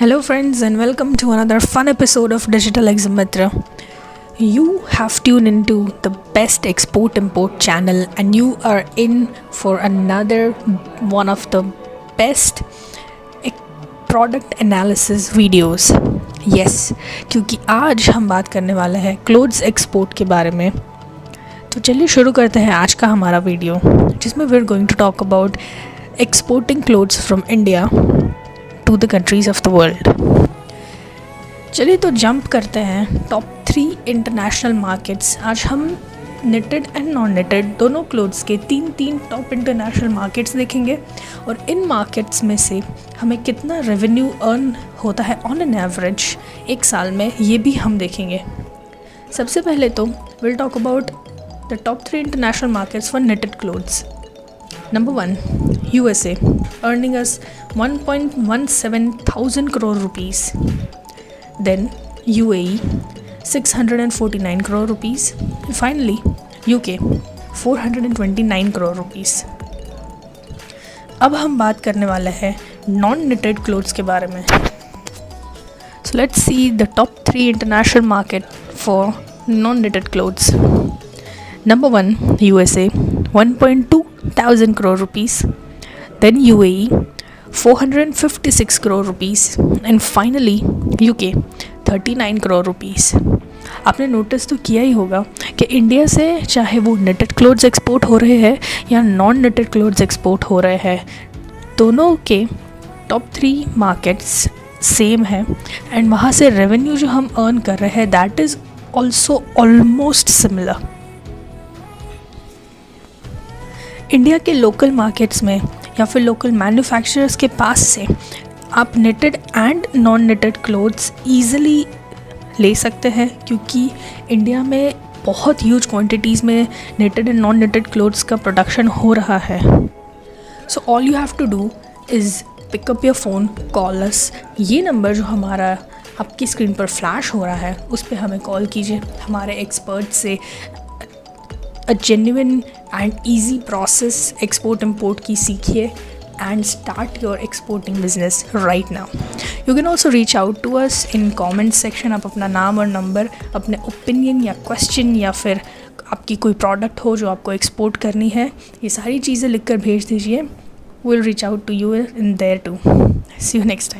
Hello friends and welcome to another fun episode of digital Exim Mitra you have tune in to the best export import channel and you are in for another one of the best product analysis videos yes क्योंकि आज हम बात करने वाले हैं clothes export के बारे में। तो चलिए शुरू करते हैं आज का हमारा वीडियो जिसमें we are going to talk about exporting clothes from India to the countries of the world चलिए तो जंप करते हैं. टॉप थ्री इंटरनेशनल मार्केट्स आज हम निटेड एंड नॉन निटेड दोनों क्लोथ्स के तीन तीन टॉप इंटरनेशनल मार्केट्स देखेंगे. और इन मार्केट्स में से हमें कितना रेवेन्यू अर्न होता है ऑन एन एवरेज एक साल में, ये भी हम देखेंगे. सबसे पहले तो will talk about the top three international markets for knitted clothes number one U S earning us one point one seven thousand crore rupees then U A six hundred and forty nine crore rupees finally U K four hundred and twenty nine crore rupees अब हम बात करने वाले हैं non knitted clothes के बारे में। So let's see the top three international market for non knitted clothes number one U S A one point two thousand crore rupees, then UAE 456 crore rupees, and finally UK 39 crore rupees. आपने notice तो किया ही होगा कि India से चाहे वो नेटेड clothes export हो रहे हैं या नॉन नेटेड क्लोथ्स एक्सपोर्ट हो रहे हैं, दोनों के टॉप थ्री मार्केट्स सेम है एंड वहाँ से रेवेन्यू जो हम अर्न कर रहे हैं that is also almost similar India के लोकल मार्केट्स में या फिर लोकल मैन्युफैक्चरर्स के पास से आप knitted and non knitted clothes easily ले सकते हैं, क्योंकि इंडिया में बहुत ह्यूज क्वांटिटीज़ में knitted and non knitted clothes का प्रोडक्शन हो रहा है। So all you have to do is pickup your phone call us ये नंबर जो हमारा आपकी स्क्रीन पर फ्लैश हो रहा है, उस पर हमें कॉल कीजिए। हमारे एक्सपर्ट से a genuine and easy process export import की सीखिए and start your exporting business right now. You can also reach out to us in comment section, आप अपना नाम और नंबर अपने ओपिनियन या क्वेश्चन या फिर आपकी कोई प्रोडक्ट हो जो आपको एक्सपोर्ट करनी है, ये सारी चीज़ें लिख कर भेज दीजिए। Will reach out to you in there to see you next time